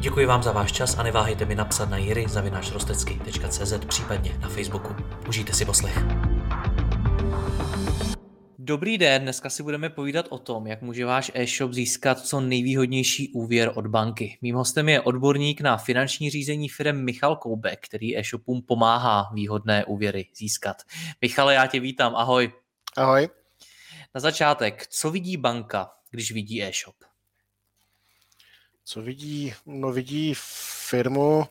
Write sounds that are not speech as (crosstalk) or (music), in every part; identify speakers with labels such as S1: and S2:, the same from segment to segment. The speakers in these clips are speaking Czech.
S1: Děkuji vám za váš čas a neváhejte mi napsat na jiry.rostecky.cz případně na Facebooku. Užijte si poslech. Dobrý den, dneska si budeme povídat o tom, jak může váš e-shop získat co nejvýhodnější úvěr od banky. Mým hostem je odborník na finanční řízení firm Michal Koubek, který e-shopům pomáhá výhodné úvěry získat. Michale, já tě vítám, ahoj.
S2: Ahoj.
S1: Na začátek, co vidí banka, když vidí e-shop?
S2: Co vidí? No vidí firmu.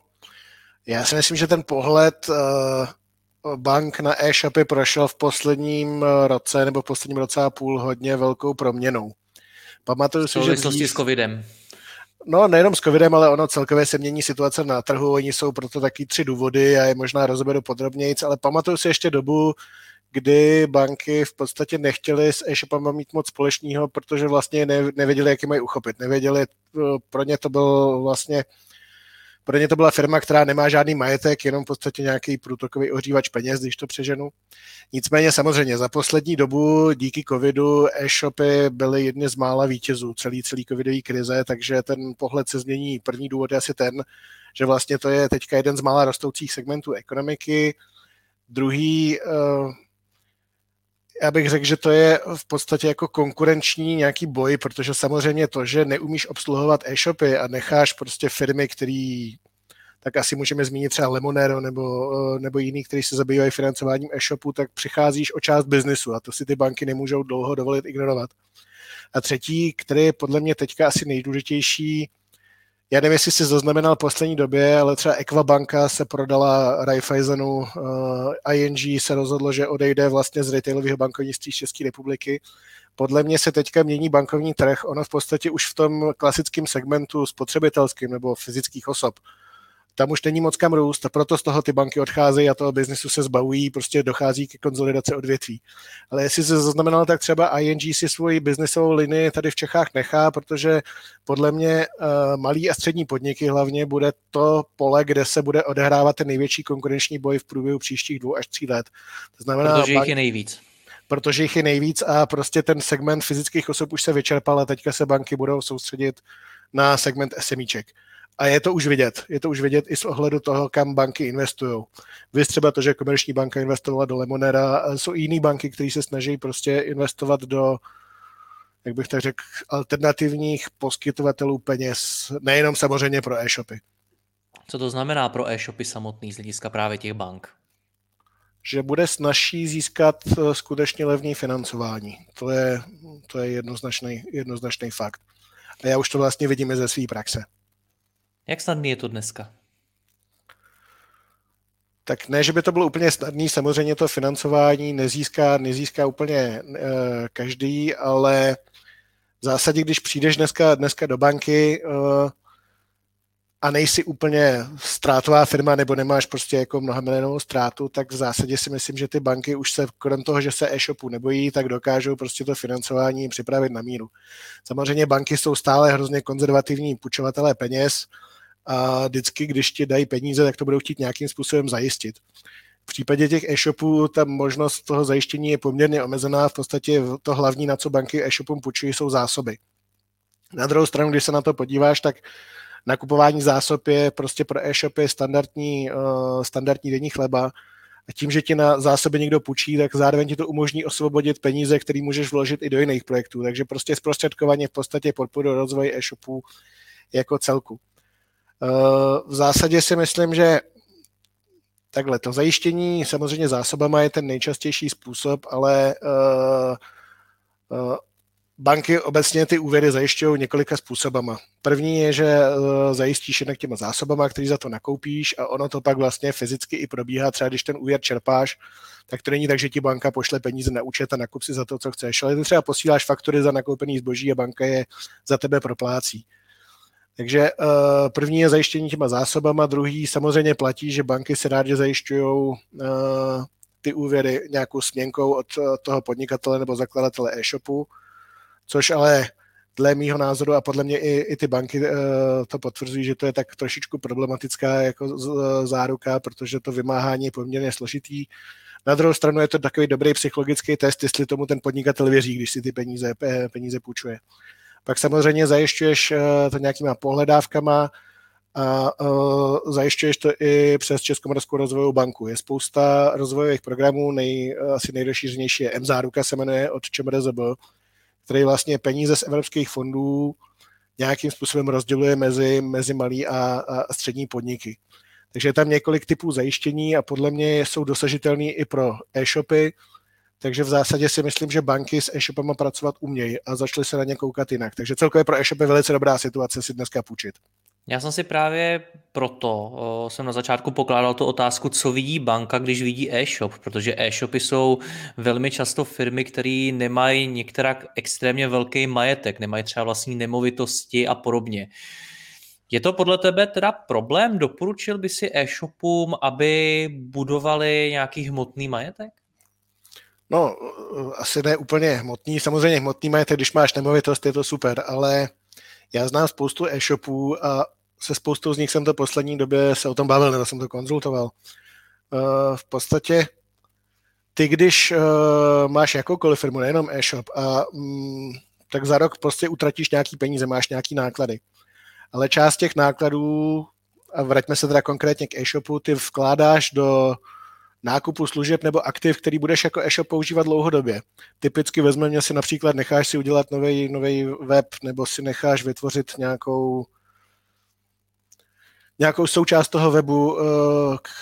S2: Já si myslím, že ten pohled uh, bank na e-shopy prošel v posledním eh, roce nebo v posledním roce a půl hodně velkou proměnou.
S1: Pamatuju si, že... Dřív... s covidem.
S2: No, nejenom s covidem, ale ono celkově se mění situace na trhu, oni jsou proto taky tři důvody a je možná rozeberu podrobněji, ale pamatuju si ještě dobu, kdy banky v podstatě nechtěly s e-shopama mít moc společného, protože vlastně nevěděli, jak je mají uchopit. Nevěděli, eh, pro ně to byl vlastně pro ně to byla firma, která nemá žádný majetek, jenom v podstatě nějaký průtokový ohřívač peněz, když to přeženu. Nicméně samozřejmě za poslední dobu díky covidu e-shopy byly jedny z mála vítězů celý, celý covidový krize, takže ten pohled se změní. První důvod je asi ten, že vlastně to je teďka jeden z mála rostoucích segmentů ekonomiky. Druhý, uh, já bych řekl, že to je v podstatě jako konkurenční nějaký boj, protože samozřejmě to, že neumíš obsluhovat e-shopy a necháš prostě firmy, který tak asi můžeme zmínit třeba Lemonero nebo, nebo jiný, který se zabývají financováním e-shopu, tak přicházíš o část biznesu a to si ty banky nemůžou dlouho dovolit ignorovat. A třetí, který je podle mě teďka asi nejdůležitější, já nevím, jestli jsi zaznamenal v poslední době, ale třeba Equabanka se prodala Raiffeisenu, uh, eh, ING se rozhodlo, že odejde vlastně z retailového bankovnictví České republiky. Podle mě se teďka mění bankovní trh, ono v podstatě už v tom klasickém segmentu spotřebitelským nebo fyzických osob tam už není moc kam růst a proto z toho ty banky odcházejí a toho biznisu se zbavují, prostě dochází ke konzolidaci odvětví. Ale jestli se zaznamenal, tak třeba ING si svoji biznisovou linii tady v Čechách nechá, protože podle mě uh, malý a střední podniky hlavně bude to pole, kde se bude odehrávat ten největší konkurenční boj v průběhu příštích dvou až tří let.
S1: To znamená, protože bank... jich je nejvíc
S2: protože jich je nejvíc a prostě ten segment fyzických osob už se vyčerpal a teďka se banky budou soustředit na segment SMIček. A je to už vidět. Je to už vidět i z ohledu toho, kam banky investují. Vy třeba to, že komerční banka investovala do Lemonera, jsou i jiné banky, které se snaží prostě investovat do, jak bych tak řekl, alternativních poskytovatelů peněz, nejenom samozřejmě pro e-shopy.
S1: Co to znamená pro e-shopy samotný z hlediska právě těch bank?
S2: Že bude snažší získat eh, skutečně levný financování. To je, to je jednoznačný, jednoznačný fakt. A já už to vlastně vidíme ze své praxe.
S1: Jak snadný je to dneska?
S2: Tak ne, že by to bylo úplně snadný, samozřejmě to financování nezíská, nezíská úplně uh, každý, ale v zásadě, když přijdeš dneska, dneska do banky uh, a nejsi úplně ztrátová firma nebo nemáš prostě jako mnohamilionovou ztrátu, tak v zásadě si myslím, že ty banky už se, krom toho, že se e-shopu nebojí, tak dokážou prostě to financování připravit na míru. Samozřejmě banky jsou stále hrozně konzervativní půjčovatelé peněz, a vždycky, když ti dají peníze, tak to budou chtít nějakým způsobem zajistit. V případě těch e-shopů ta možnost toho zajištění je poměrně omezená. V podstatě to hlavní, na co banky e-shopům půjčují, jsou zásoby. Na druhou stranu, když se na to podíváš, tak nakupování zásob je prostě pro e-shopy standardní, uh, standardní denní chleba. A tím, že ti na zásoby někdo půjčí, tak zároveň ti to umožní osvobodit peníze, které můžeš vložit i do jiných projektů. Takže prostě zprostředkovaně v podstatě podporu rozvoje e-shopů jako celku. V zásadě si myslím, že takhle, to zajištění samozřejmě zásobama je ten nejčastější způsob, ale uh, uh, banky obecně ty úvěry zajišťují několika způsobama. První je, že zajistíš jednak těma zásobama, který za to nakoupíš a ono to pak vlastně fyzicky i probíhá. Třeba když ten úvěr čerpáš, tak to není tak, že ti banka pošle peníze na účet a nakup si za to, co chceš, ale ty třeba posíláš faktury za nakoupený zboží a banka je za tebe proplácí. Takže uh, první je zajištění těma zásobama, druhý samozřejmě platí, že banky se rádi zajišťují uh, ty úvěry nějakou směnkou od toho podnikatele nebo zakladatele e-shopu, což ale dle mýho názoru a podle mě i, i ty banky uh, to potvrzují, že to je tak trošičku problematická jako z, záruka, protože to vymáhání je poměrně složitý. Na druhou stranu je to takový dobrý psychologický test, jestli tomu ten podnikatel věří, když si ty peníze, peníze půjčuje. Pak samozřejmě zajišťuješ uh, to nějakýma pohledávkama, a uh, zajišťuješ to i přes Českomoravskou rozvojovou banku. Je spousta rozvojových programů, nej, asi nejrozšířenější je M-záruka, se jmenuje od ČMRZB, který vlastně peníze z evropských fondů nějakým způsobem rozděluje mezi, mezi malý a, a střední podniky. Takže je tam několik typů zajištění a podle mě jsou dosažitelný i pro e-shopy, takže v zásadě si myslím, že banky s e-shopama pracovat umějí a začaly se na ně koukat jinak. Takže celkově pro e-shopy velice dobrá situace si dneska půjčit.
S1: Já jsem si právě proto o, jsem na začátku pokládal tu otázku, co vidí banka, když vidí e-shop, protože e-shopy jsou velmi často firmy, které nemají některá extrémně velký majetek, nemají třeba vlastní nemovitosti a podobně. Je to podle tebe teda problém? Doporučil by si e-shopům, aby budovali nějaký hmotný majetek?
S2: No, asi ne úplně hmotný. Samozřejmě hmotný majetek, když máš nemovitost, je to super, ale já znám spoustu e-shopů a se spoustou z nich jsem to poslední době se o tom bavil, nebo jsem to konzultoval. Uh, v podstatě ty, když uh, máš jakoukoliv firmu, nejenom e-shop, a, um, tak za rok prostě utratíš nějaký peníze, máš nějaký náklady. Ale část těch nákladů, a vraťme se teda konkrétně k e-shopu, ty vkládáš do nákupu služeb nebo aktiv, který budeš jako e-shop používat dlouhodobě. Typicky vezmeme si například, necháš si udělat nový web nebo si necháš vytvořit nějakou nějakou součást toho webu, eh,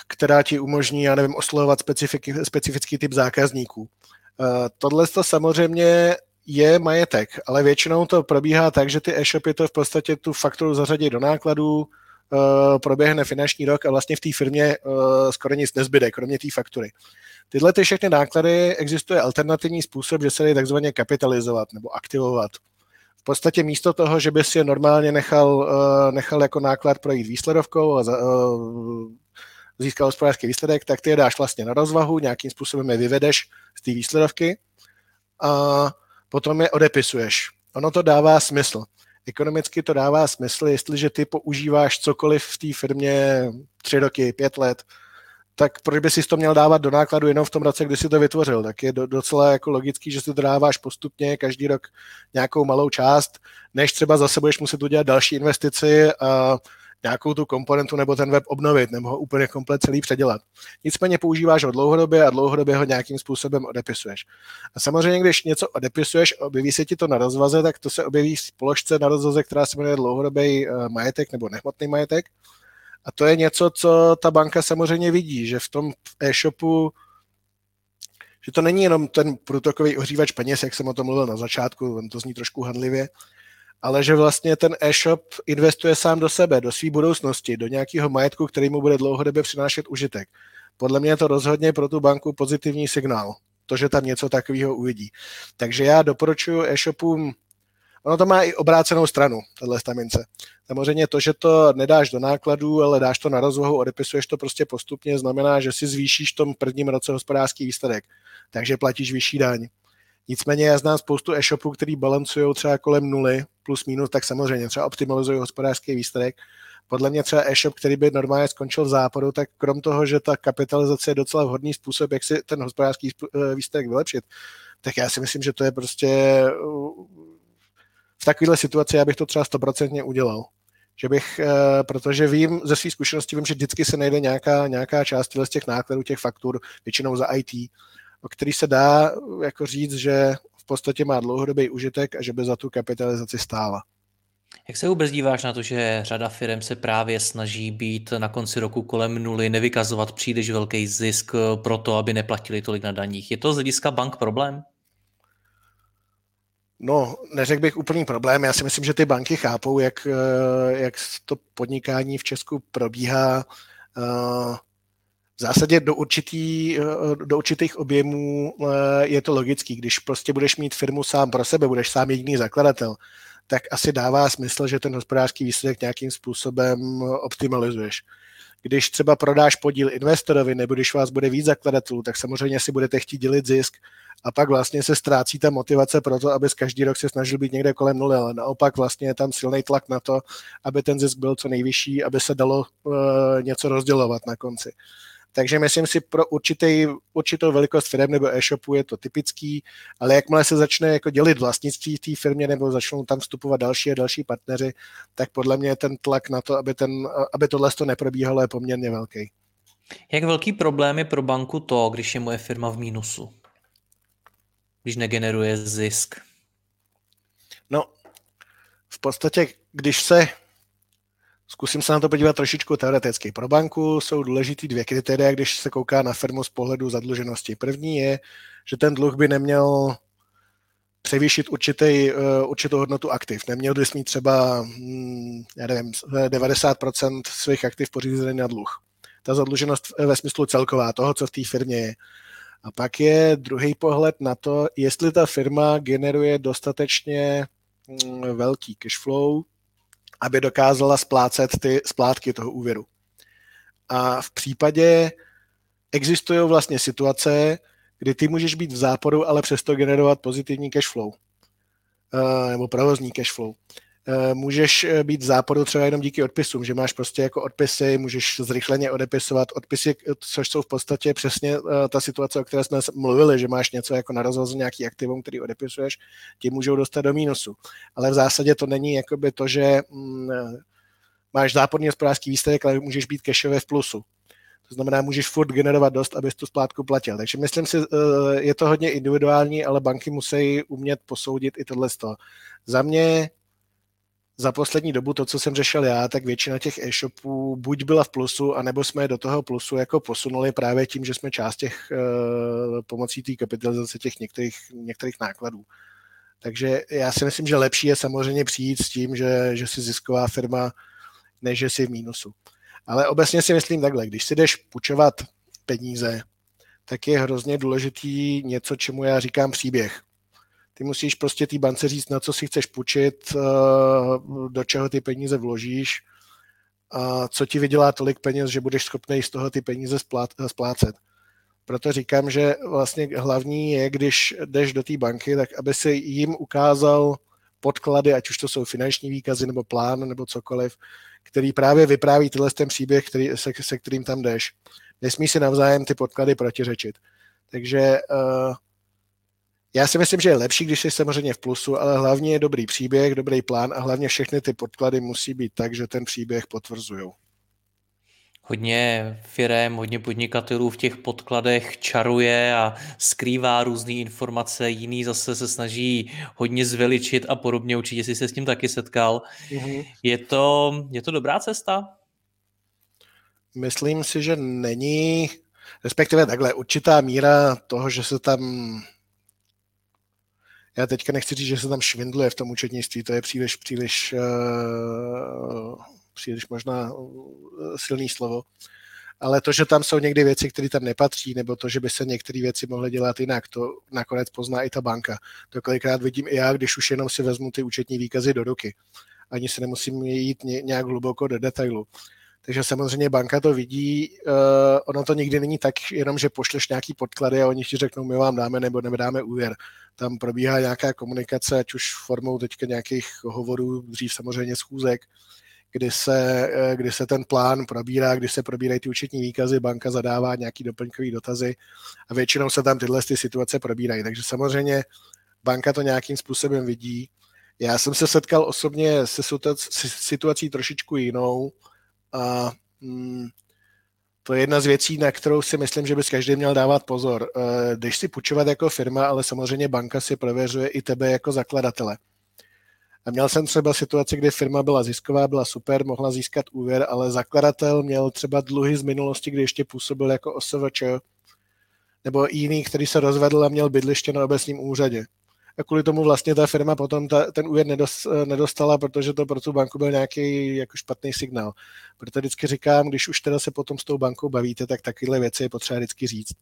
S2: která ti umožní, já nevím, oslovovat specifický, specifický typ zákazníků. Eh, tohle to samozřejmě je majetek, ale většinou to probíhá tak, že ty e-shopy to v podstatě tu fakturu zařadí do nákladů, proběhne finanční rok a vlastně v té firmě skoro nic nezbyde, kromě té faktury. Tyhle ty všechny náklady existuje alternativní způsob, že se dají takzvaně kapitalizovat nebo aktivovat podstatě místo toho, že by si je normálně nechal, uh, nechal jako náklad projít výsledovkou a získal hospodářský výsledek, tak ty je dáš vlastně na rozvahu, nějakým způsobem je vyvedeš z té výsledovky a potom je odepisuješ. Ono to dává smysl. Ekonomicky to dává smysl, jestliže ty používáš cokoliv v té firmě tři roky, pět let, tak proč by si to měl dávat do nákladu jenom v tom roce, kdy si to vytvořil? Tak je do, docela jako logický, že si to dáváš postupně každý rok nějakou malou část, než třeba zase budeš muset udělat další investici a nějakou tu komponentu nebo ten web obnovit, nebo ho úplně komplet celý předělat. Nicméně používáš ho dlouhodobě a dlouhodobě ho nějakým způsobem odepisuješ. A samozřejmě, když něco odepisuješ, objeví se ti to na rozvaze, tak to se objeví v položce na rozvaze, která se jmenuje dlouhodobý eh, majetek nebo nehmotný majetek. A to je něco, co ta banka samozřejmě vidí, že v tom e-shopu že to není jenom ten průtokový ohřívač peněz, jak jsem o tom mluvil na začátku, to zní trošku handlivě, ale že vlastně ten e-shop investuje sám do sebe, do své budoucnosti, do nějakého majetku, který mu bude dlouhodobě přinášet užitek. Podle mě je to rozhodně pro tu banku pozitivní signál, to, že tam něco takového uvidí. Takže já doporučuji e-shopům Ono to má i obrácenou stranu, tahle stamince. Samozřejmě to, že to nedáš do nákladů, ale dáš to na rozvahu, odepisuješ to prostě postupně, znamená, že si zvýšíš v tom prvním roce hospodářský výsledek, takže platíš vyšší daň. Nicméně já znám spoustu e-shopů, který balancují třeba kolem nuly, plus minus, tak samozřejmě třeba optimalizují hospodářský výsledek. Podle mě třeba e-shop, který by normálně skončil v západu, tak krom toho, že ta kapitalizace je docela vhodný způsob, jak si ten hospodářský eh, výsledek vylepšit, tak já si myslím, že to je prostě takovéhle situaci já bych to třeba stoprocentně udělal. Že bych, eh, protože vím, ze své zkušenosti vím, že vždycky se najde nějaká, nějaká část z těch nákladů, těch faktur, většinou za IT, o který se dá jako říct, že v podstatě má dlouhodobý užitek a že by za tu kapitalizaci stála.
S1: Jak se vůbec díváš na to, že řada firm se právě snaží být na konci roku kolem nuly, nevykazovat příliš velký zisk pro to, aby neplatili tolik na daních? Je to z hlediska bank problém?
S2: No, neřekl bych úplný problém. Já si myslím, že ty banky chápou, jak, eh, jak to podnikání v Česku probíhá. Eh, v zásadě do, určitý, eh, do určitých objemů je to logický. Když prostě budeš mít firmu sám pro sebe, budeš sám jediný zakladatel, tak asi dává smysl, že ten hospodářský výsledek nějakým způsobem optimalizuješ. Když třeba prodáš podíl investorovi, nebo když vás bude víc zakladatelů, tak samozřejmě si budete chtít dělit zisk a pak vlastně se ztrácí ta motivace pro to, aby každý rok se snažil být někde kolem nuly, ale naopak vlastně je tam silný tlak na to, aby ten zisk byl co nejvyšší, aby se dalo uh, něco rozdělovat na konci. Takže myslím si, pro určitý, určitou velikost firm nebo e-shopu je to typický, ale jakmile se začne jako dělit vlastnictví v té firmě nebo začnou tam vstupovat další a další partneři, tak podle mě ten tlak na to, aby, ten, aby tohle to neprobíhalo, je poměrně velký.
S1: Jak velký problém je pro banku to, když je moje firma v mínusu? Když negeneruje zisk?
S2: No, v podstatě, když se Zkusím se na to podívat trošičku teoreticky. Pro banku jsou důležitý dvě kritéria, když se kouká na firmu z pohledu zadluženosti. První je, že ten dluh by neměl převýšit určitý, uh, určitou hodnotu aktiv. Neměl bys mít třeba, hm, já nevím, 90% svých aktiv pořízený na dluh. Ta zadluženost ve smyslu celková, toho, co v té firmě je. A pak je druhý pohled na to, jestli ta firma generuje dostatečně hm, velký cash flow, aby dokázala splácet ty splátky toho úvěru. A v případě existují vlastně situace, kdy ty můžeš být v záporu, ale přesto generovat pozitivní cash flow. Uh, nebo provozní cash flow. Eh, můžeš eh, být v záporu třeba jenom díky odpisům, že máš prostě jako odpisy, můžeš zrychleně odepisovat odpisy, což jsou v podstatě přesně eh, ta situace, o které jsme mluvili, že máš něco jako na rozhoz nějaký aktivum, který odepisuješ, ti můžou dostat do mínusu. Ale v zásadě to není jakoby to, že mm, máš záporný hospodářský výsledek, ale můžeš být cashové v plusu. To znamená, můžeš furt generovat dost, abys tu splátku platil. Takže myslím si, je to hodně individuální, ale banky musí umět posoudit i tohle. Za mě za poslední dobu to, co jsem řešil já, tak většina těch e-shopů buď byla v plusu, anebo jsme je do toho plusu jako posunuli právě tím, že jsme část těch uh, pomocí té kapitalizace těch některých, některých nákladů. Takže já si myslím, že lepší je samozřejmě přijít s tím, že, že jsi zisková firma, než že jsi v mínusu. Ale obecně si myslím takhle, když si jdeš půjčovat peníze, tak je hrozně důležitý něco, čemu já říkám příběh. Ty musíš prostě té bance říct, na co si chceš půjčit, eh, do čeho ty peníze vložíš, a co ti vydělá tolik peněz, že budeš schopný z toho ty peníze splácet. Proto říkám, že vlastně hlavní je, když jdeš do té banky, tak aby si jim ukázal podklady, ať už to jsou finanční výkazy nebo plán nebo cokoliv, který právě vypráví tyhle ten příběh, který, se, se kterým tam jdeš. Nesmí si navzájem ty podklady protiřečit. Takže uh, já si myslím, že je lepší, když jsi samozřejmě v plusu, ale hlavně je dobrý příběh, dobrý plán a hlavně všechny ty podklady musí být tak, že ten příběh potvrzují.
S1: Hodně firem, hodně podnikatelů v těch podkladech čaruje a skrývá různé informace, jiný zase se snaží hodně zveličit a podobně. Určitě jsi se s tím taky setkal. Mm-hmm. Je, to, je to dobrá cesta?
S2: Myslím si, že není, respektive takhle, určitá míra toho, že se tam já teďka nechci říct, že se tam švindluje v tom účetnictví, to je příliš, příliš, uh, příliš možná uh, silný slovo. Ale to, že tam jsou někdy věci, které tam nepatří, nebo to, že by se některé věci mohly dělat jinak, to nakonec pozná i ta banka. To kolikrát vidím i já, když už jenom si vezmu ty účetní výkazy do ruky. Ani se nemusím jít nějak hluboko do detailu. Takže samozřejmě banka to vidí, uh, ono to nikdy není tak, jenom že pošleš nějaký podklady a oni ti řeknou, my vám dáme nebo nedáme úvěr. Tam probíhá nějaká komunikace, ať už formou teďka nějakých hovorů, dřív samozřejmě schůzek, kdy se, uh, kdy se ten plán probírá, kdy se probírají ty účetní výkazy, banka zadává nějaký doplňkový dotazy a většinou se tam tyhle ty situace probírají. Takže samozřejmě banka to nějakým způsobem vidí. Já jsem se setkal osobně se situací trošičku jinou, a mm, to je jedna z věcí, na kterou si myslím, že bys každý měl dávat pozor. E, když si půjčovat jako firma, ale samozřejmě banka si prověřuje i tebe jako zakladatele. A měl jsem třeba situaci, kdy firma byla zisková, byla super, mohla získat úvěr, ale zakladatel měl třeba dluhy z minulosti, kdy ještě působil jako OSVČ, nebo jiný, který se rozvedl a měl bydliště na obecním úřadě a kvůli tomu vlastně ta firma potom ta, ten úvěr nedostala, protože to pro tu banku byl nějaký jako špatný signál. Proto vždycky říkám, když už teda se potom s tou bankou bavíte, tak takovéhle věci je potřeba vždycky říct.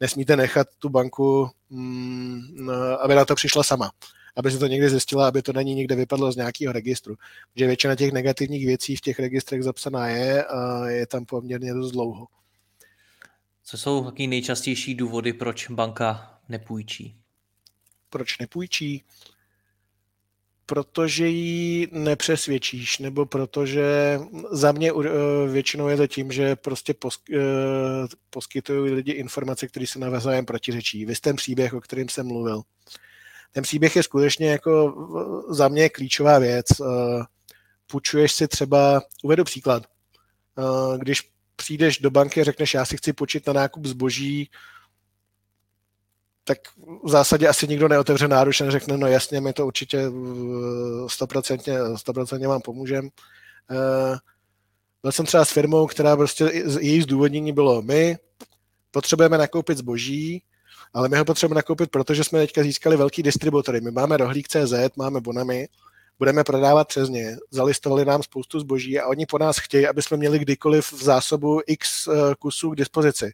S2: Nesmíte nechat tu banku, mm, aby na to přišla sama. aby se to někdy zjistila, aby to není někde vypadlo z nějakého registru. Že většina těch negativních věcí v těch registrech zapsaná je a je tam poměrně dost dlouho.
S1: Co jsou taky nejčastější důvody, proč banka nepůjčí?
S2: Proč nepůjčí? protože ji nepřesvědčíš, nebo protože za mě eh, většinou je to tím, že prostě eh, poskytují lidi informace, které se navzájem protiřečí. Vy ten příběh, o kterém jsem mluvil. Ten příběh je skutečně jako za mě klíčová věc. Eh, půjčuješ si třeba, uvedu příklad, když přijdeš do banky a řekneš, já si chci počít na nákup zboží tak v zásadě asi nikdo neotevře náruč a neřekne, no jasně, my to určitě eh, stoprocentně, stoprocentně vám pomůžeme. Eh, byl jsem třeba s firmou, která prostě, její zdůvodnění bylo, my potřebujeme nakoupit zboží, ale my ho potřebujeme nakoupit, protože jsme teďka získali velký distributory. My máme rohlík CZ, máme Bonami, budeme prodávat přes ně, zalistovali nám spoustu zboží a oni po nás chtějí, aby jsme měli kdykoliv v zásobu x eh, kusů k dispozici.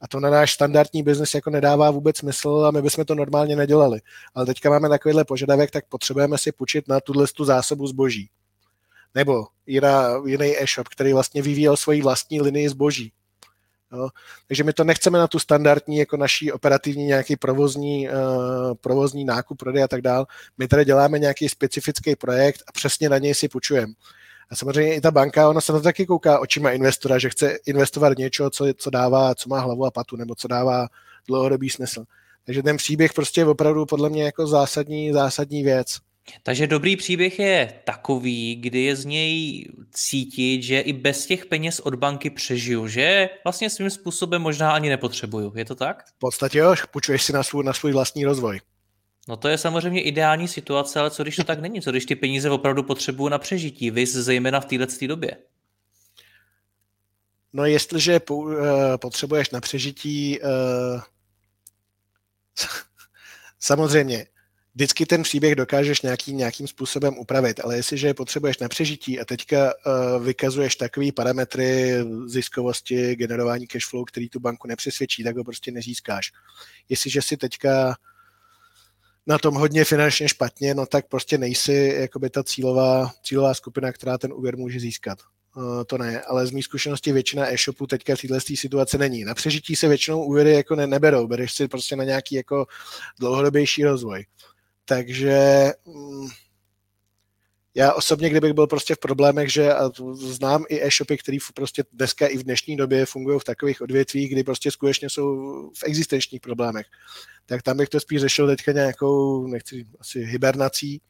S2: A to na náš standardní biznis jako nedává vůbec smysl a my bychom to normálně nedělali. Ale teďka máme takovýhle požadavek, tak potřebujeme si půjčit na tuhle tu zásobu zboží. Nebo jiná, jiný e-shop, který vlastně vyvíjel svoji vlastní linii zboží. Jo? Takže my to nechceme na tu standardní, jako naší operativní nějaký provozní, uh, provozní nákup, prodej a tak dál. My tady děláme nějaký specifický projekt a přesně na něj si půjčujeme. A samozřejmě i ta banka, ona se na to taky kouká očima investora, že chce investovat něčeho, co, co dává, co má hlavu a patu, nebo co dává dlouhodobý smysl. Takže ten příběh prostě je opravdu podle mě jako zásadní, zásadní věc.
S1: Takže dobrý příběh je takový, kdy je z něj cítit, že i bez těch peněz od banky přežiju, že vlastně svým způsobem možná ani nepotřebuju. Je to tak?
S2: V podstatě jo, půjčuješ si na svůj, na svůj vlastní rozvoj.
S1: No to je samozřejmě ideální situace, ale co když to tak není? Co když ty peníze opravdu potřebuju na přežití? Vy zejména v této době.
S2: No jestliže eh, potřebuješ na přežití, eh, (laughs) samozřejmě, vždycky ten příběh dokážeš nějaký, nějakým způsobem upravit, ale jestliže potřebuješ na přežití a teďka uh, vykazuješ takové parametry ziskovosti, generování cashflow, který tu banku nepřesvědčí, tak ho prostě nezískáš. Jestliže si teďka na tom hodně finančně špatně, no tak prostě nejsi jakoby ta cílová, cílová skupina, která ten úvěr může získat. Uh, to ne, ale z mých zkušeností většina e-shopů teďka v této situaci není. Na přežití se většinou úvěry jako ne, neberou, bereš si prostě na nějaký jako dlouhodobější rozvoj. Takže mm, já osobně, kdybych byl prostě v problémech, že znám i e-shopy, které prostě dneska i v dnešní době fungují v takových odvětvích, kdy prostě skutečně jsou v existenčních problémech, tak tam bych to spíš řešil teďka nějakou, nechci asi hibernací,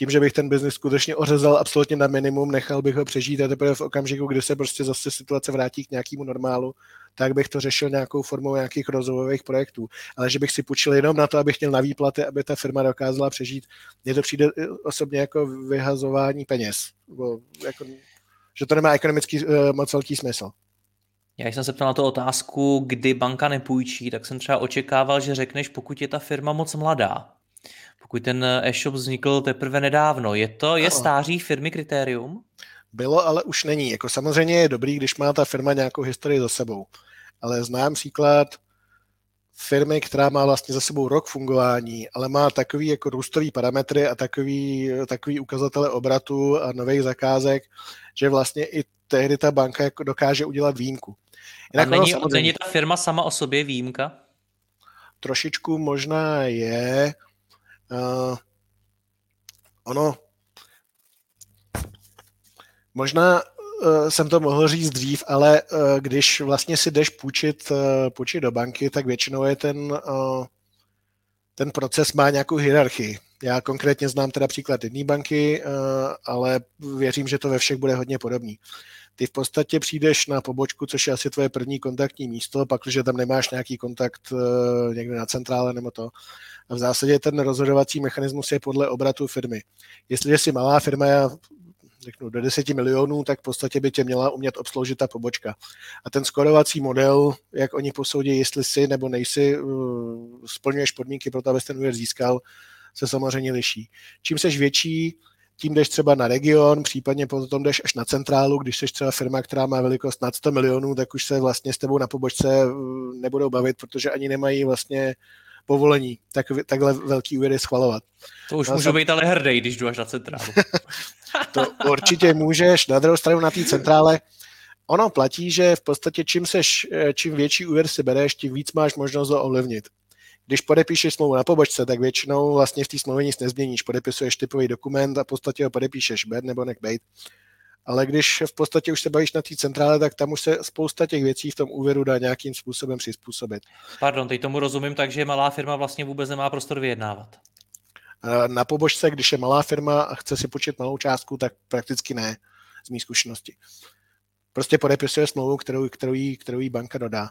S2: tím, že bych ten biznis skutečně ořezal absolutně na minimum, nechal bych ho přežít a teprve v okamžiku, kdy se prostě zase situace vrátí k nějakému normálu, tak bych to řešil nějakou formou nějakých rozvojových projektů. Ale že bych si půjčil jenom na to, abych měl na výplaty, aby ta firma dokázala přežít, mně to přijde osobně jako vyhazování peněz. Jako, že to nemá ekonomický uh, moc velký smysl.
S1: Já jsem se ptal na tu otázku, kdy banka nepůjčí, tak jsem třeba očekával, že řekneš, pokud je ta firma moc mladá, pokud ten e-shop vznikl teprve nedávno. Je to, je stáří firmy kritérium?
S2: Bylo, ale už není. Jako samozřejmě je dobrý, když má ta firma nějakou historii za sebou. Ale znám příklad firmy, která má vlastně za sebou rok fungování, ale má takový jako růstový parametry a takový, takový ukazatele obratu a nových zakázek, že vlastně i tehdy ta banka jako dokáže udělat výjimku.
S1: Jinak a není, není ta firma sama o sobě výjimka?
S2: Trošičku možná je, Uh, ono, možná uh, jsem to mohl říct dřív, ale uh, když vlastně si jdeš půjčit, uh, půjčit do banky, tak většinou je ten, uh, ten proces má nějakou hierarchii. Já konkrétně znám teda příklad jedné banky, uh, ale věřím, že to ve všech bude hodně podobný. Ty v podstatě přijdeš na pobočku, což je asi tvoje první kontaktní místo, pak, když tam nemáš nějaký kontakt uh, někde na centrále nebo to, a v zásadě ten rozhodovací mechanismus je podle obratu firmy. Jestliže jsi malá firma, já řeknu do 10 milionů, tak v podstatě by tě měla umět obsloužit ta pobočka. A ten skorovací model, jak oni posoudí, jestli jsi nebo nejsi, uh, splňuješ podmínky pro to, abys ten úvěr získal, se samozřejmě liší. Čím seš větší, tím jdeš třeba na region, případně potom jdeš až na centrálu, když jsi třeba firma, která má velikost nad 100 milionů, tak už se vlastně s tebou na pobočce uh, nebudou bavit, protože ani nemají vlastně povolení tak, takhle velký úvěry schvalovat.
S1: To už no, můžu být ale hrdý, když jdu až na centrálu. (laughs)
S2: to určitě můžeš. Na druhou stranu na té centrále ono platí, že v podstatě čím, seš, eh, čím větší úvěr si bereš, tím víc máš možnost ho ovlivnit. Když podepíšeš smlouvu na pobočce, tak většinou vlastně v té smlouvě nic nezměníš. Podepisuješ typový dokument a v podstatě ho podepíšeš, ber nebo nech bejt. Ale když v podstatě už se bavíš na té centrále, tak tam už se spousta těch věcí v tom úvěru dá nějakým způsobem přizpůsobit.
S1: Pardon, teď tomu rozumím tak, že malá firma vlastně vůbec nemá prostor vyjednávat.
S2: Na pobočce, když je malá firma a chce si počít malou částku, tak prakticky ne, z mý zkušenosti. Prostě podepisuje smlouvu, kterou, kterou, jí, kterou jí banka dodá.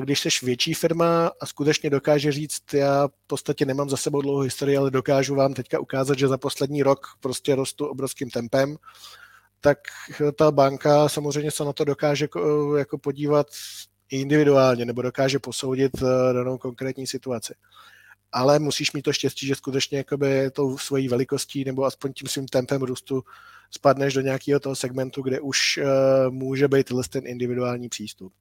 S2: Když jsi větší firma a skutečně dokáže říct, já v podstatě nemám za sebou dlouhou historii, ale dokážu vám teďka ukázat, že za poslední rok prostě rostu obrovským tempem, tak ta banka samozřejmě se na to dokáže jako podívat individuálně nebo dokáže posoudit eh, danou konkrétní situaci. Ale musíš mít to štěstí, že skutečně jakoby tou svojí velikostí nebo aspoň tím svým tempem růstu spadneš do nějakého toho segmentu, kde už může být ten individuální přístup.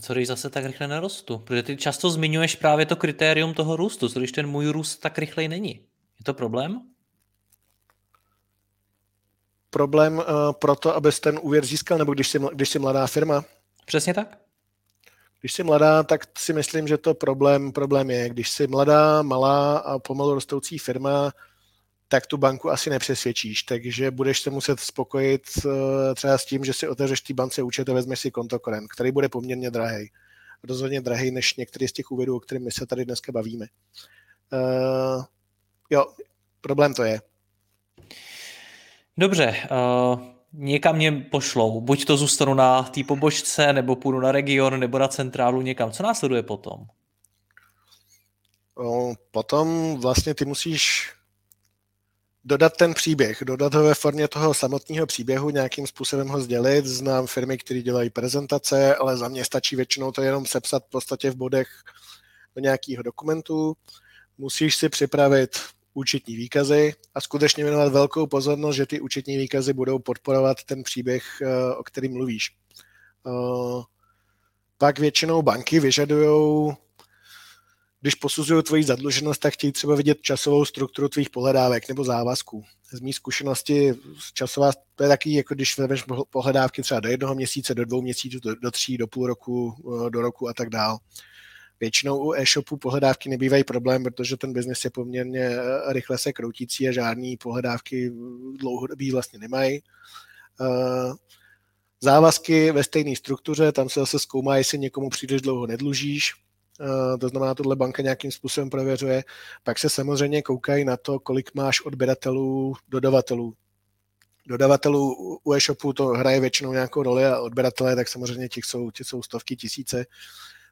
S1: A co když zase tak rychle nerostu? Protože ty často zmiňuješ právě to kritérium toho růstu, co když ten můj růst tak rychlej není. Je to problém?
S2: problém uh, pro to, abys ten úvěr získal, nebo když jsi, když jsi mladá firma?
S1: Přesně tak.
S2: Když jsi mladá, tak si myslím, že to problém, problém je. Když jsi mladá, malá a pomalu rostoucí firma, tak tu banku asi nepřesvědčíš, takže budeš se muset spokojit uh, třeba s tím, že si otevřeš té bance účet a vezmeš si kontokorent, který bude poměrně drahý. Rozhodně drahý než některý z těch úvěrů, o kterých my se tady dneska bavíme. Uh, jo, problém to je.
S1: Dobře, uh, někam mě pošlou. Buď to zůstanu na té pobočce, nebo půjdu na region, nebo na centrálu někam. Co následuje potom?
S2: No, potom vlastně ty musíš dodat ten příběh, dodat ho ve formě toho samotného příběhu, nějakým způsobem ho sdělit. Znám firmy, které dělají prezentace, ale za mě stačí většinou to jenom sepsat v podstatě v bodech do nějakého dokumentu. Musíš si připravit účetní výkazy a skutečně věnovat velkou pozornost, že ty účetní výkazy budou podporovat ten příběh, eh, o kterým mluvíš. Eh, pak většinou banky vyžadují, když posuzují tvoji zadluženost, tak chtějí třeba vidět časovou strukturu tvých pohledávek nebo závazků. Z mý zkušenosti časová, to je taky, jako když vezmeš pohledávky třeba do jednoho měsíce, do dvou měsíců, do, do tří, do půl roku, eh, do roku a tak dále. Většinou u e-shopu pohledávky nebývají problém, protože ten biznis je poměrně eh, rychle se kroutící a žádný pohledávky dlouhodobí vlastně nemají. Eh, závazky ve stejné struktuře, tam se zase zkoumá, jestli někomu příliš dlouho nedlužíš, to znamená, tohle banka nějakým způsobem prověřuje. Pak se samozřejmě koukají na to, kolik máš odběratelů, dodavatelů. Dodavatelů u e-shopu to hraje většinou nějakou roli a odběratelé, tak samozřejmě těch jsou, těch jsou stovky, tisíce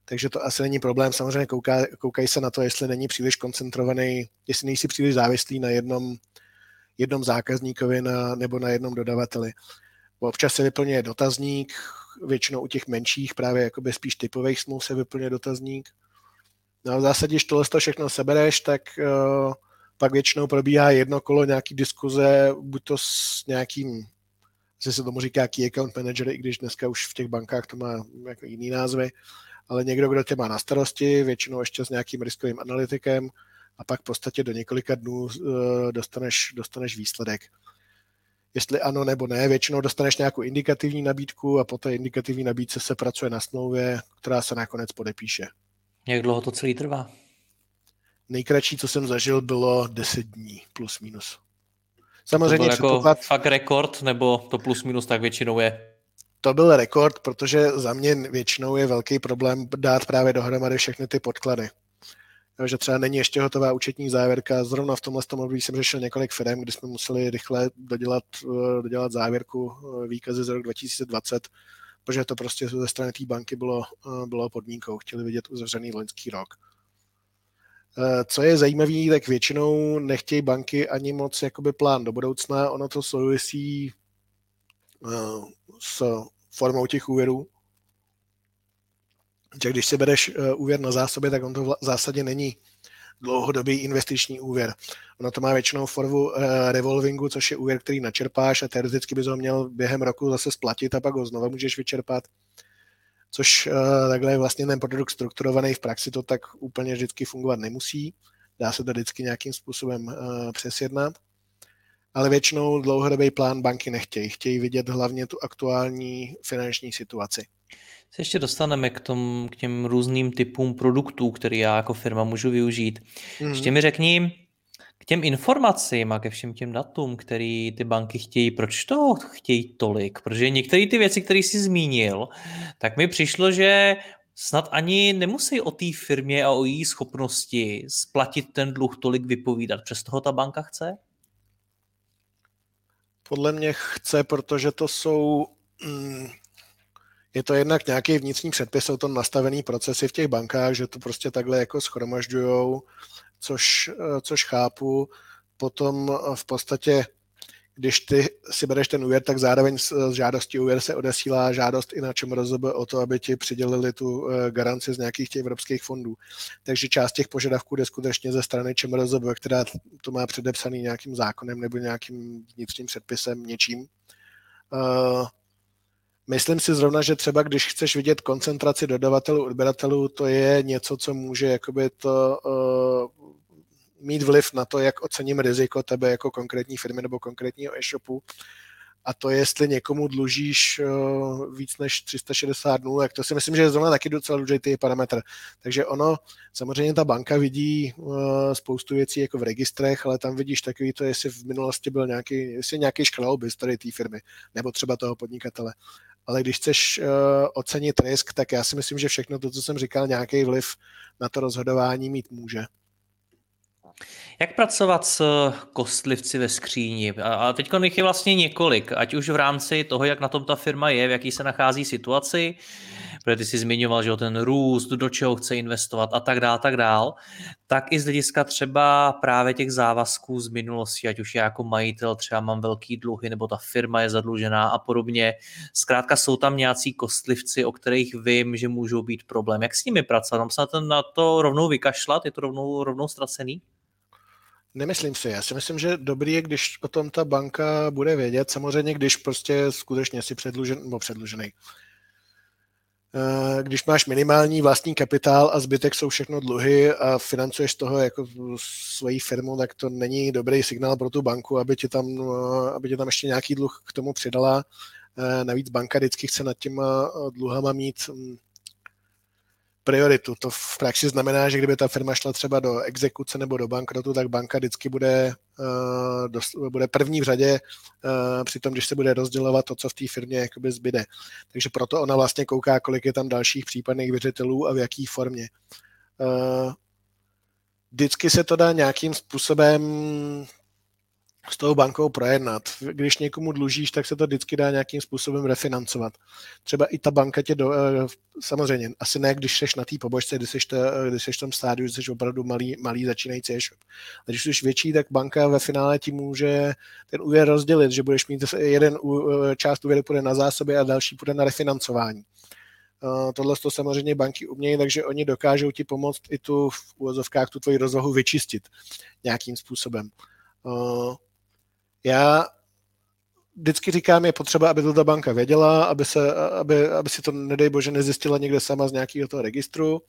S2: takže to asi není problém. Samozřejmě kouká, koukají se na to, jestli není příliš koncentrovaný, jestli nejsi příliš závislý na jednom, jednom zákazníkovi na, nebo na jednom dodavateli. Občas se vyplňuje dotazník, většinou u těch menších, právě jakoby spíš typových smluv se vyplňuje dotazník. No v zásadě, když tohle to všechno sebereš, tak uh, pak většinou probíhá jedno kolo nějaký diskuze, buď to s nějakým, se tomu říká key account manager, i když dneska už v těch bankách to má jako jiný názvy, ale někdo, kdo tě má na starosti, většinou ještě s nějakým riskovým analytikem a pak v podstatě do několika dnů eh, dostaneš, dostaneš výsledek. Jestli ano nebo ne, většinou dostaneš nějakou indikativní nabídku a po té indikativní nabídce se pracuje na smlouvě, která se nakonec podepíše.
S1: Jak dlouho to celý trvá?
S2: Nejkratší, co jsem zažil, bylo 10 dní, plus minus. Samozřejmě
S1: to byl jako předpoklad... fakt rekord, nebo to plus minus tak většinou je
S2: to byl rekord, protože za mě většinou je velký problém dát právě dohromady všechny ty podklady. Že třeba není ještě hotová účetní závěrka. Zrovna v tomhle období jsem řešil několik firm, kdy jsme museli rychle dodělat, eh, dodělat závěrku eh, výkazy z roku 2020, protože to prostě ze strany té banky bylo, eh, bylo podmínkou. Chtěli vidět uzavřený loňský rok. Co je zajímavé, tak většinou nechtějí banky ani moc jakoby plán do budoucna. Ono to souvisí s formou těch úvěrů. Že když si bereš eh, úvěr na zásobě, tak on to v zásadě není dlouhodobý investiční úvěr. Ono to má většinou formu eh, revolvingu, což je úvěr, který načerpáš a teoreticky bys ho měl během roku zase splatit a pak ho znovu můžeš vyčerpat. což uh, takhle je vlastně ten produkt strukturovaný v praxi, to tak úplně vždycky fungovat nemusí. Dá se to vždycky nějakým způsobem přesjednat. Ale většinou dlouhodobý plán banky nechtějí. Chtějí vidět hlavně tu aktuální finanční situaci.
S1: Se ještě dostaneme k, tom, k těm různým typům produktů, který já jako firma můžu využít. Mm. Ještě mi řekni, k těm informacím a ke všem těm datům, který ty banky chtějí, proč to chtějí tolik? Protože některé ty věci, které jsi zmínil, tak mi přišlo, že snad ani nemusí o té firmě a o její schopnosti splatit ten dluh tolik vypovídat. Přes toho ta banka chce?
S2: Podle mě chce, protože to jsou mm, je to jednak nějaký vnitřní předpis, jsou to nastavený procesy v těch bankách, že to prostě takhle jako schromažďujou, což, eh, což chápu. Potom eh, v podstatě, když ty si bereš ten úvěr, tak zároveň s žádostí úvěr se odesílá žádost i na čem rozhodl o to, aby ti přidělili tu eh, garanci z nějakých těch evropských fondů. Takže část těch požadavků jde skutečně ze strany ČMRZB, která to má předepsaný nějakým zákonem nebo nějakým vnitřním předpisem, něčím. Myslím si zrovna, že třeba když chceš vidět koncentraci dodavatelů, odběratelů, to je něco, co může jakoby to uh, mít vliv na to, jak ocením riziko tebe jako konkrétní firmy nebo konkrétního e-shopu a to jestli někomu dlužíš uh, víc než 360 dnů, jak to si myslím, že je zrovna taky docela důležitý parametr. Takže ono, samozřejmě ta banka vidí uh, spoustu věcí jako v registrech, ale tam vidíš takový to, jestli v minulosti byl nějaký, jestli nějaký škralobys tady té firmy, nebo třeba toho podnikatele. Ale když chceš uh, ocenit risk, tak já si myslím, že všechno to, co jsem říkal, nějaký vliv na to rozhodování mít může.
S1: Jak pracovat s kostlivci ve skříni? A teď jich je vlastně několik, ať už v rámci toho, jak na tom ta firma je, v jaký se nachází situaci, protože ty jsi zmiňoval, že ten růst, do čeho chce investovat a tak dále, tak dál, tak i z hlediska třeba právě těch závazků z minulosti, ať už já jako majitel třeba mám velký dluhy, nebo ta firma je zadlužená a podobně. Zkrátka jsou tam nějací kostlivci, o kterých vím, že můžou být problém. Jak s nimi pracovat? Mám se na to, na to rovnou vykašlat? Je to rovnou, rovnou ztracený?
S2: Nemyslím si. Já si myslím, že dobrý je, když o tom ta banka bude vědět. Samozřejmě, když prostě skutečně si předlužen, nebo předlužený. Eh, když máš minimální vlastní kapitál a zbytek jsou všechno dluhy a financuješ toho jako svoji firmu, tak to není dobrý signál pro tu banku, aby ti tam, eh, aby ti tam ještě nějaký dluh k tomu přidala. Eh, navíc banka vždycky chce nad těma dluhama mít hm, prioritu. To v praxi znamená, že kdyby ta firma šla třeba do exekuce nebo do bankrotu, tak banka vždycky bude, uh, dost, bude první v řadě uh, při tom, když se bude rozdělovat to, co v té firmě jakoby zbyde. Takže proto ona vlastně kouká, kolik je tam dalších případných věřitelů a v jaký formě. Uh, vždycky se to dá nějakým způsobem s tou bankou projednat. Když někomu dlužíš, tak se to vždycky dá nějakým způsobem refinancovat. Třeba i ta banka tě, do, eh, samozřejmě, asi ne, když jsi na té pobočce, když jsi, to, když jsi v tom stádiu, že jsi opravdu malý, malý začínající e-shop. A když jsi větší, tak banka ve finále ti může ten úvěr rozdělit, že budeš mít jeden část úvěru půjde na zásoby a další půjde na refinancování. Tohle to samozřejmě banky umějí, takže oni dokážou ti pomoct i tu v úvozovkách tu tvoji rozvahu vyčistit nějakým způsobem. Já vždycky říkám, je potřeba, aby to ta banka věděla, aby, se, aby, aby si to, nedej bože, nezjistila někde sama z nějakého toho registru,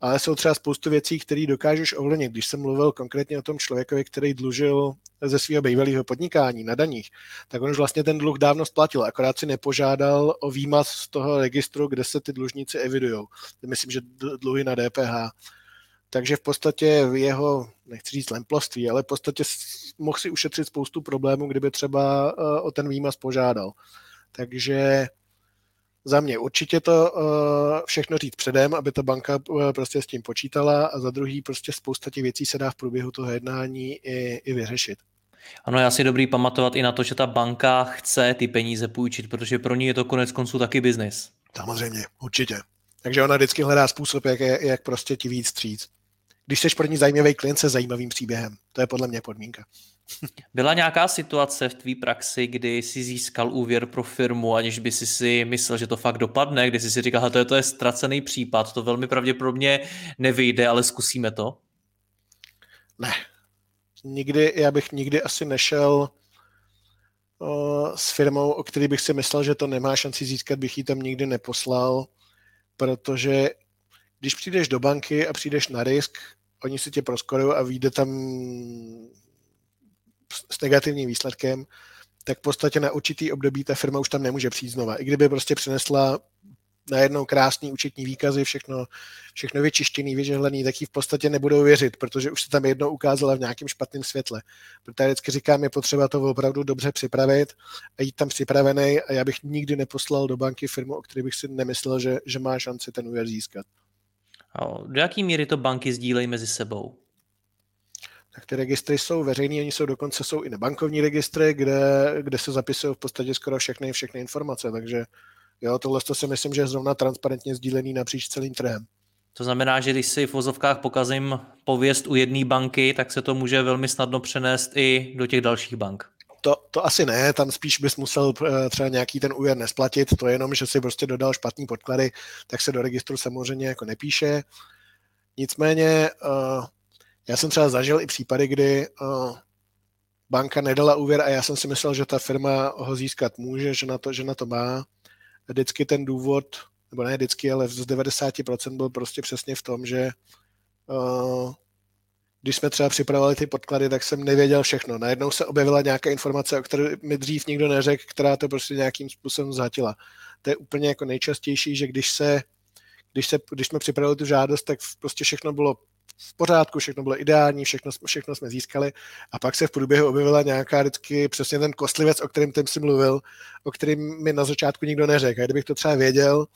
S2: ale jsou třeba spoustu věcí, které dokážeš ovlivnit. Když jsem mluvil konkrétně o tom člověkovi, který dlužil ze svého bývalého podnikání na daních, tak on už vlastně ten dluh dávno splatil, akorát si nepožádal o výmaz z toho registru, kde se ty dlužníci evidují. Myslím, že dluhy na DPH takže v podstatě v jeho, nechci říct lemploství, ale v podstatě mohl si ušetřit spoustu problémů, kdyby třeba eh, o ten výmaz požádal. Takže za mě určitě to eh, všechno říct předem, aby ta banka eh, prostě s tím počítala a za druhý prostě spousta těch věcí se dá v průběhu toho jednání i, i vyřešit.
S1: Ano, já si dobrý pamatovat i na to, že ta banka chce ty peníze půjčit, protože pro ní je to konec konců taky biznis.
S2: Samozřejmě, určitě. Takže ona vždycky hledá způsob, jak, jak prostě ti víc stříct když jsi pro ní zajímavý klient se zajímavým příběhem. To je podle mě podmínka.
S1: Byla nějaká situace v tvý praxi, kdy jsi získal úvěr pro firmu, aniž by si si myslel, že to fakt dopadne, kdy jsi si říkal, to je, to je ztracený případ, to velmi pravděpodobně nevyjde, ale zkusíme to?
S2: Ne. Nikdy, já bych nikdy asi nešel uh, s firmou, o který bych si myslel, že to nemá šanci získat, bych ji tam nikdy neposlal protože když přijdeš do banky a přijdeš na risk, oni si tě proskorují a vyjde tam s negativním výsledkem, tak v podstatě na určitý období ta firma už tam nemůže přijít znova. I kdyby prostě přinesla najednou krásný účetní výkazy, všechno, všechno vyčištěný, vyžehlený, tak ji v podstatě nebudou věřit, protože už se tam jednou ukázala v nějakém špatném světle. Proto já vždycky říkám, je potřeba to opravdu dobře připravit a jít tam připravený a já bych nikdy neposlal do banky firmu, o které bych si nemyslel, že, že má šanci ten úvěr získat.
S1: Do jaký míry to banky sdílejí mezi sebou?
S2: tak ty registry jsou veřejné, oni jsou dokonce jsou i nebankovní registry, kde, kde se zapisují v podstatě skoro všechny, všechny informace, takže jo, tohle to si myslím, že je zrovna transparentně sdílený napříč celým trhem.
S1: To znamená, že když si v vozovkách pokazím pověst u jedné banky, tak se to může velmi snadno přenést i do těch dalších bank.
S2: To, to asi ne, tam spíš bys musel eh, třeba nějaký ten úvěr nesplatit, to je jenom, že si prostě dodal špatný podklady, tak se do registru samozřejmě jako nepíše. Nicméně uh, já jsem třeba zažil i případy, kdy uh, banka nedala úvěr a já jsem si myslel, že ta firma ho získat může, že na to, že na to má. Vždycky ten důvod, nebo ne vždycky, ale z 90% byl prostě přesně v tom, že když jsme třeba připravovali ty podklady, tak jsem nevěděl všechno. Najednou se objevila nějaká informace, o které mi dřív nikdo neřekl, která to prostě nějakým způsobem zhatila. To je úplně jako nejčastější, že když se když, se, když jsme připravili tu žádost, tak prostě všechno bylo v pořádku, všechno bylo ideální, všechno, všechno jsme získali a pak se v průběhu objevila nějaká vždycky přesně ten kostlivec, o kterém jsem si mluvil, o kterým mi na začátku nikdo neřekl. A kdybych to třeba věděl,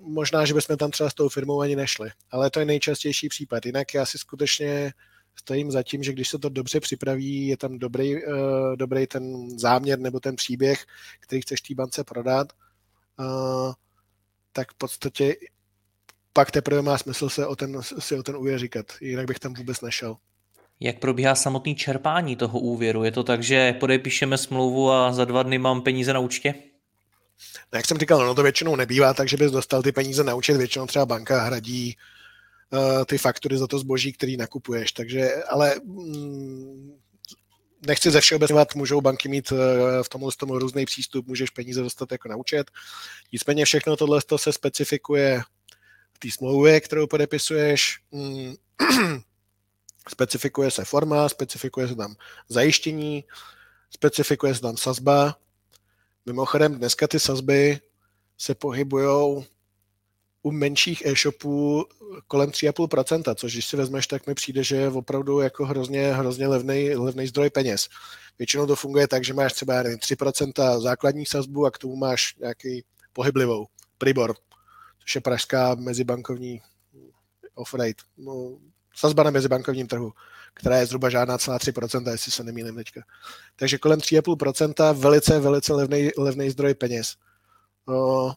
S2: možná, že bychom tam třeba s tou firmou ani nešli. Ale to je nejčastější případ. Jinak já si skutečně stojím za tím, že když se to dobře připraví, je tam dobrý, uh, dobrý ten záměr nebo ten příběh, který chceš té bance prodat, uh, tak v podstatě pak teprve má smysl se o ten, si o ten úvěr říkat. Jinak bych tam vůbec nešel.
S1: Jak probíhá samotný čerpání toho úvěru? Je to tak, že podepíšeme smlouvu a za dva dny mám peníze na účtě?
S2: No, jak jsem říkal, no to většinou nebývá, takže bys dostal ty peníze na účet, většinou třeba banka hradí uh, ty faktury za to zboží, který nakupuješ, takže, ale mm, nechci ze všeobecňovat, můžou banky mít uh, v tomhle tomu různý přístup, můžeš peníze dostat jako na účet, nicméně všechno tohle se specifikuje v té smlouvě, kterou podepisuješ, mm, (clears throat) specifikuje se forma, specifikuje se tam zajištění, specifikuje se tam sazba. Mimochodem, dneska ty sazby se pohybují u menších e-shopů kolem 3,5%, což když si vezmeš, tak mi přijde, že je opravdu jako hrozně, hrozně levný, levný zdroj peněz. Většinou to funguje tak, že máš třeba nevím, 3% základní sazbu a k tomu máš nějaký pohyblivou, Pribor, což je pražská mezibankovní off-rate, no, sazba na mezibankovním trhu, která je zhruba žádná celá 3%, jestli se nemýlím teďka. Takže kolem 3,5% velice, velice levný, levný zdroj peněz. O,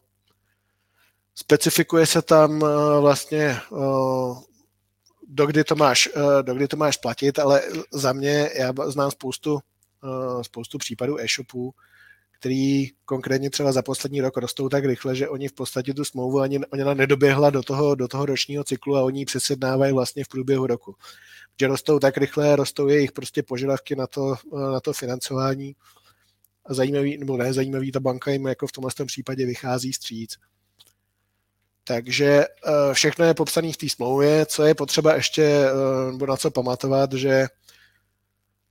S2: specifikuje se tam o, vlastně o, dokdy to máš, dokdy to máš platit, ale za mě, já znám spoustu, spoustu případů e-shopů, který konkrétně třeba za poslední rok rostou tak rychle, že oni v podstatě tu smlouvu ani ona nedoběhla do toho, do toho ročního cyklu a oni ji přesednávají vlastně v průběhu roku. Že rostou tak rychle, rostou jejich prostě požadavky na to, na to financování a zajímavý, nebo ne zajímavý, ta banka jim jako v tomhle případě vychází stříc. Takže eh, všechno je popsané v té smlouvě, co je potřeba ještě, eh, nebo na co pamatovat, že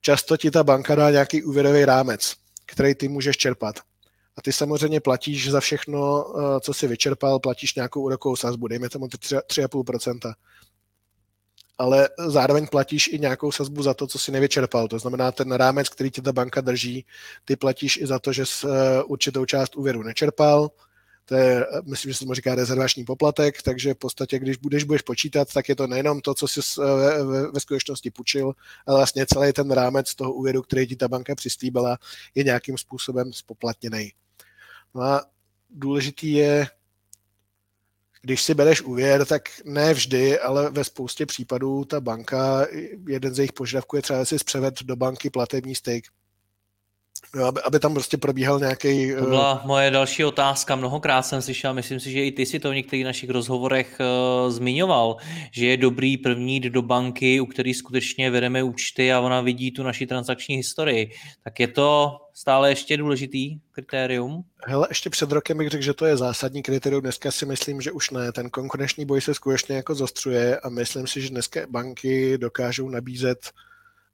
S2: často ti ta banka dá nějaký úvěrový rámec který ty můžeš čerpat. A ty samozřejmě platíš za všechno, eh, co si vyčerpal, platíš nějakou úrokovou sazbu, dejme tomu 3,5%. Ale zároveň platíš i nějakou sazbu za to, co si nevyčerpal. To znamená, ten rámec, který ti ta banka drží, ty platíš i za to, že jsi eh, určitou část úvěru nečerpal, to je, myslím, že se tomu říká rezervační poplatek, takže v podstatě, když budeš, budeš počítat, tak je to nejenom to, co jsi ve, ve, ve skutečnosti půjčil, ale vlastně celý ten rámec toho úvěru, který ti ta banka přislíbila, je nějakým způsobem spoplatněný. No a důležitý je, když si bereš úvěr, tak ne vždy, ale ve spoustě případů ta banka, jeden z jejich požadavků je třeba si převed do banky platební styk. Jo, aby, aby tam prostě probíhal nějaký.
S1: To byla uh... moje další otázka. Mnohokrát jsem slyšel, myslím si, že i ty si to v některých našich rozhovorech uh, zmiňoval, že je dobrý první jít do banky, u který skutečně vedeme účty a ona vidí tu naši transakční historii. Tak je to stále ještě důležitý kritérium?
S2: Hele, ještě před rokem bych řekl, že to je zásadní kritérium. Dneska si myslím, že už ne. Ten konkurenční boj se skutečně jako zostřuje a myslím si, že dneska banky dokážou nabízet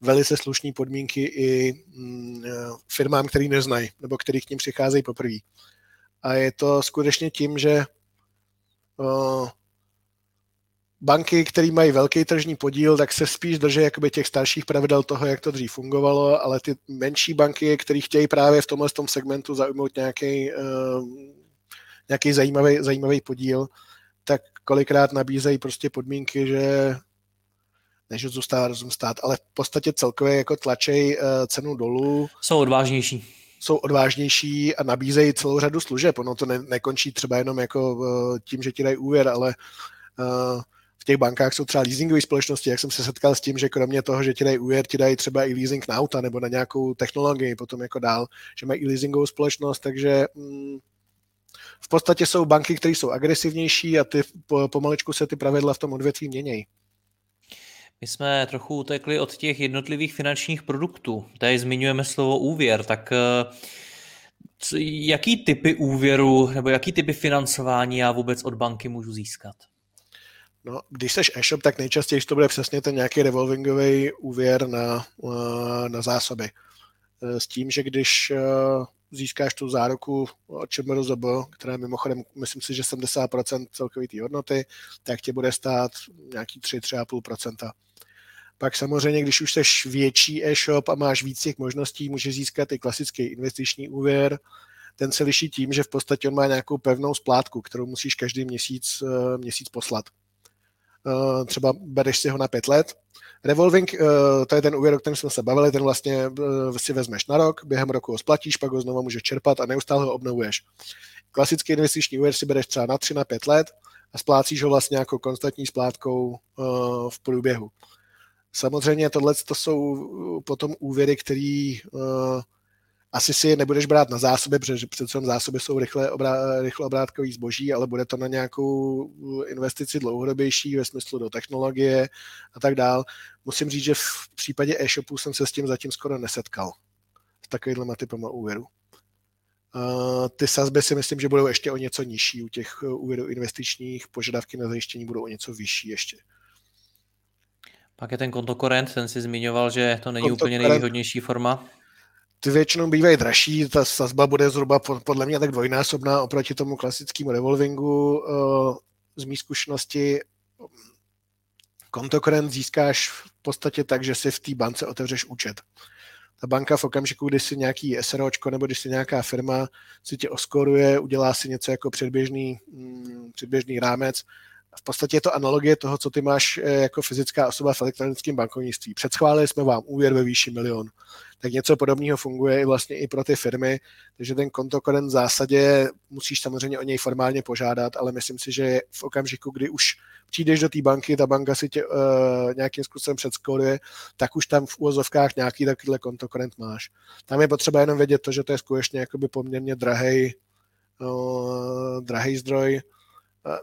S2: velice slušné podmínky i mm, firmám, který neznají nebo který k ním přicházejí poprvé. A je to skutečně tím, že banky, které mají velký tržní podíl, tak se spíš drží jakoby těch starších pravidel toho, jak to dřív fungovalo, ale ty menší banky, které chtějí právě v tomhle tom segmentu zaujmout nějaký, uh, nějaký zajímavý, zajímavý podíl, tak kolikrát nabízejí prostě podmínky, že než zůstává rozum stát, ale v podstatě celkově jako tlačej uh, cenu dolů.
S1: Jsou odvážnější.
S2: Jsou odvážnější a nabízejí celou řadu služeb. Ono to ne, nekončí třeba jenom jako uh, tím, že ti dají úvěr, ale uh, v těch bankách jsou třeba leasingové společnosti, jak jsem se setkal s tím, že kromě toho, že ti dají úvěr, ti dají třeba i leasing na auta nebo na nějakou technologii potom jako dál, že mají i leasingovou společnost, takže mm, v podstatě jsou banky, které jsou agresivnější a ty pomalečku se ty pravidla v tom odvětví měnějí.
S1: My jsme trochu utekli od těch jednotlivých finančních produktů. Tady zmiňujeme slovo úvěr, tak eh, jaký typy úvěru nebo jaký typy financování já vůbec od banky můžu získat?
S2: No, když seš e-shop, tak nejčastěji to bude přesně ten nějaký revolvingový úvěr na, eh, na zásoby. Eh, s tím, že když získáš tu záruku od ČMRZB, která mimochodem, myslím si, že 70% celkové té hodnoty, tak tě bude stát nějaký 3-3,5%. Pak samozřejmě, když už jsi větší e-shop a máš víc těch možností, můžeš získat i klasický investiční úvěr. Ten se liší tím, že v podstatě on má nějakou pevnou splátku, kterou musíš každý měsíc, měsíc poslat. Eh, třeba bereš si ho na pět let. Revolving, eh, to je ten úvěr, o kterém jsme se bavili, ten vlastně eh, si vezmeš na rok, během roku ho splatíš, pak ho znovu můžeš čerpat a neustále ho obnovuješ. Klasický investiční úvěr si bereš třeba na tři, na pět let a splácíš ho vlastně jako konstantní splátkou v průběhu. Samozřejmě tohle to jsou potom úvěry, které asi si nebudeš brát na zásoby, protože přece zásoby jsou rychle, obrá, rychle obrátkový zboží, ale bude to na nějakou investici dlouhodobější ve smyslu do technologie a tak dál. Musím říct, že v případě e-shopů jsem se s tím zatím skoro nesetkal. S takovýhle typama úvěru. Uh, ty sazby si myslím, že budou ještě o něco nižší u těch úvěrů investičních, požadavky na zajištění budou o něco vyšší ještě.
S1: Pak je ten kontokorent, ten si zmiňoval, že to není úplně nejvýhodnější forma
S2: ty většinou bývají dražší, ta sazba bude zhruba podle mě tak dvojnásobná oproti tomu klasickému revolvingu. Eh, z mý zkušenosti kontokorent získáš v podstatě tak, že si v té bance otevřeš účet. Ta banka v okamžiku, kdy si nějaký SROčko nebo když si nějaká firma si tě oskoruje, udělá si něco jako předběžný, mm, předběžný rámec, v podstatě je to analogie toho, co ty máš eh, jako fyzická osoba v elektronickém bankovnictví. Předschválili jsme vám úvěr ve výši milion. Tak něco podobného funguje i vlastně i pro ty firmy, takže ten kontokorent v zásadě musíš samozřejmě o něj formálně požádat, ale myslím si, že v okamžiku, kdy už přijdeš do té banky, ta banka si tě uh, nějakým způsobem předskoluje, tak už tam v úvozovkách nějaký takovýhle kontokorent máš. Tam je potřeba jenom vědět to, že to je skutečně jakoby poměrně drahý, uh, drahý zdroj,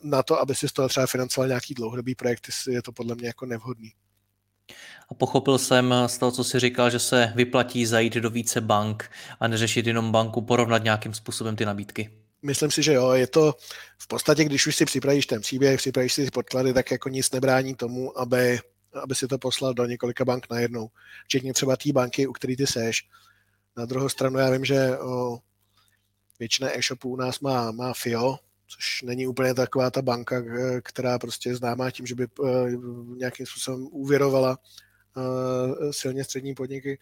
S2: na to, aby si z toho třeba financoval nějaký dlouhodobý projekt, je to podle mě jako nevhodný.
S1: A pochopil jsem z toho, co jsi říkal, že se vyplatí zajít do více bank a neřešit jenom banku, porovnat nějakým způsobem ty nabídky.
S2: Myslím si, že jo, je to v podstatě, když už si připravíš ten příběh, připravíš si podklady, tak jako nic nebrání tomu, aby, aby si to poslal do několika bank najednou. Včetně třeba té banky, u které ty seš. Na druhou stranu já vím, že o, většina e-shopů u nás má, má FIO, což není úplně taková ta banka, eh, která prostě je známá tím, že by eh, nějakým způsobem úvěrovala eh, silně střední podniky.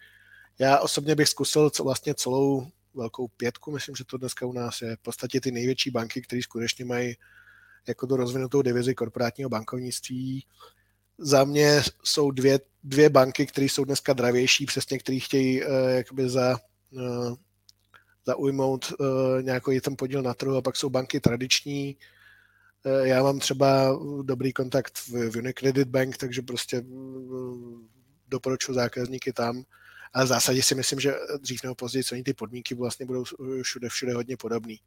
S2: Já osobně bych zkusil vlastně celou velkou pětku, myslím, že to dneska u nás je v podstatě ty největší banky, které skutečně mají jako do rozvinutou divizi korporátního bankovnictví. Za mě jsou dvě, dvě banky, které jsou dneska dravější, přesně které chtějí jakoby za zaujmout uh, nějaký ten podíl na trhu a pak jsou banky tradiční. Uh, já mám třeba dobrý kontakt v, Unicredit Bank, takže prostě uh, doporučuji zákazníky tam. Ale v zásadě si myslím, že dřív nebo později oni ty podmínky vlastně budou všude, všude hodně podobný.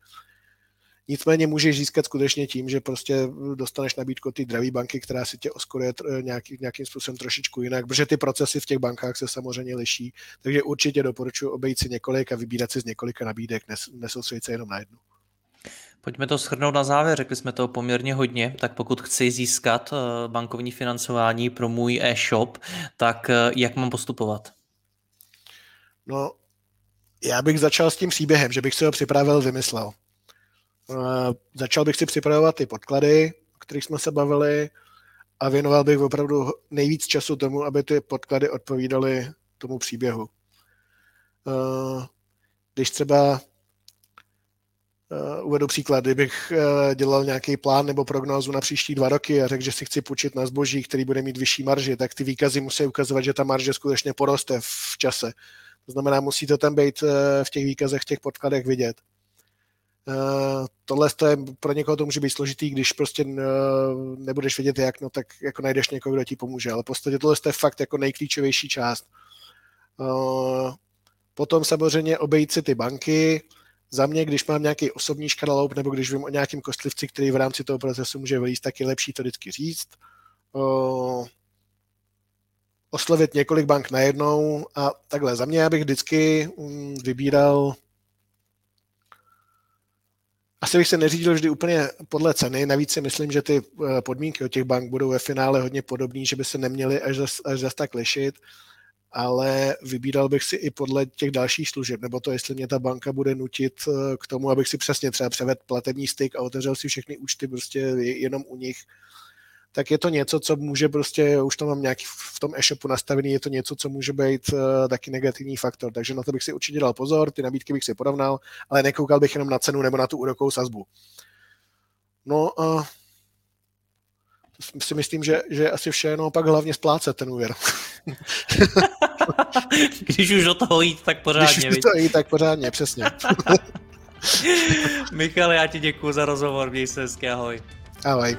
S2: Nicméně můžeš získat skutečně tím, že prostě dostaneš nabídku od té dravé banky, která si tě oskoruje nějaký, nějakým způsobem trošičku jinak, protože ty procesy v těch bankách se samozřejmě liší. Takže určitě doporučuji obejít si několik a vybírat si z několika nabídek, nesoustředit se jenom na jednu.
S1: Pojďme to shrnout na závěr, řekli jsme to poměrně hodně, tak pokud chci získat eh, bankovní financování pro můj e-shop, tak eh, jak mám postupovat?
S2: No, já bych začal s tím příběhem, že bych si ho připravil, vymyslel. Uh, začal bych si připravovat ty podklady, o kterých jsme se bavili, a věnoval bych opravdu nejvíc času tomu, aby ty podklady odpovídaly tomu příběhu. Uh, když třeba Uh, uvedu příklad, kdybych dělal nějaký plán nebo prognózu na příští dva roky a řekl, že si chci půjčit na zboží, který bude mít vyšší marži, tak ty výkazy musí ukazovat, že ta marže skutečně poroste v čase. To znamená, musí to tam být v těch výkazech, v těch podkladech vidět. Uh, tohle to je, pro někoho to může být složitý, když prostě uh, nebudeš vědět jak, no tak jako najdeš někoho, kdo ti pomůže, ale v podstatě tohle je fakt jako nejklíčovější část. Uh, potom samozřejmě obejít si ty banky, za mě, když mám nějaký osobní škraloup nebo když vím o nějakém kostlivci, který v rámci toho procesu může vylíst, tak je lepší to vždycky říct. Oslovit několik bank najednou a takhle. Za mě bych vždycky mm, vybíral asi bych se neřídil vždy úplně podle ceny, navíc si myslím, že ty e, podmínky od těch bank budou ve finále hodně podobné, že by se neměly až zas, až zas tak lišit ale vybíral bych si i podle těch dalších služeb, nebo to, jestli mě ta banka bude nutit eh, k tomu, abych si přesně třeba převedl platební styk a otevřel si všechny účty prostě jenom u nich, tak je to něco, co může prostě, už to mám nějaký v tom e-shopu nastavený, je to něco, co může být uh, taky negativní faktor, takže na to bych si určitě dal pozor, ty nabídky bych si porovnal, ale nekoukal bych jenom na cenu nebo na tu úrokovou sazbu. No a uh, si myslím, že, že asi vše jenom pak hlavně splácet ten úvěr. (laughs)
S1: Když už do toho jít, tak pořádně.
S2: Když už do toho jít, tak pořádně, přesně. (laughs)
S1: Michal, já ti děkuji za rozhovor, měj se hezky, ahoj.
S2: Ahoj.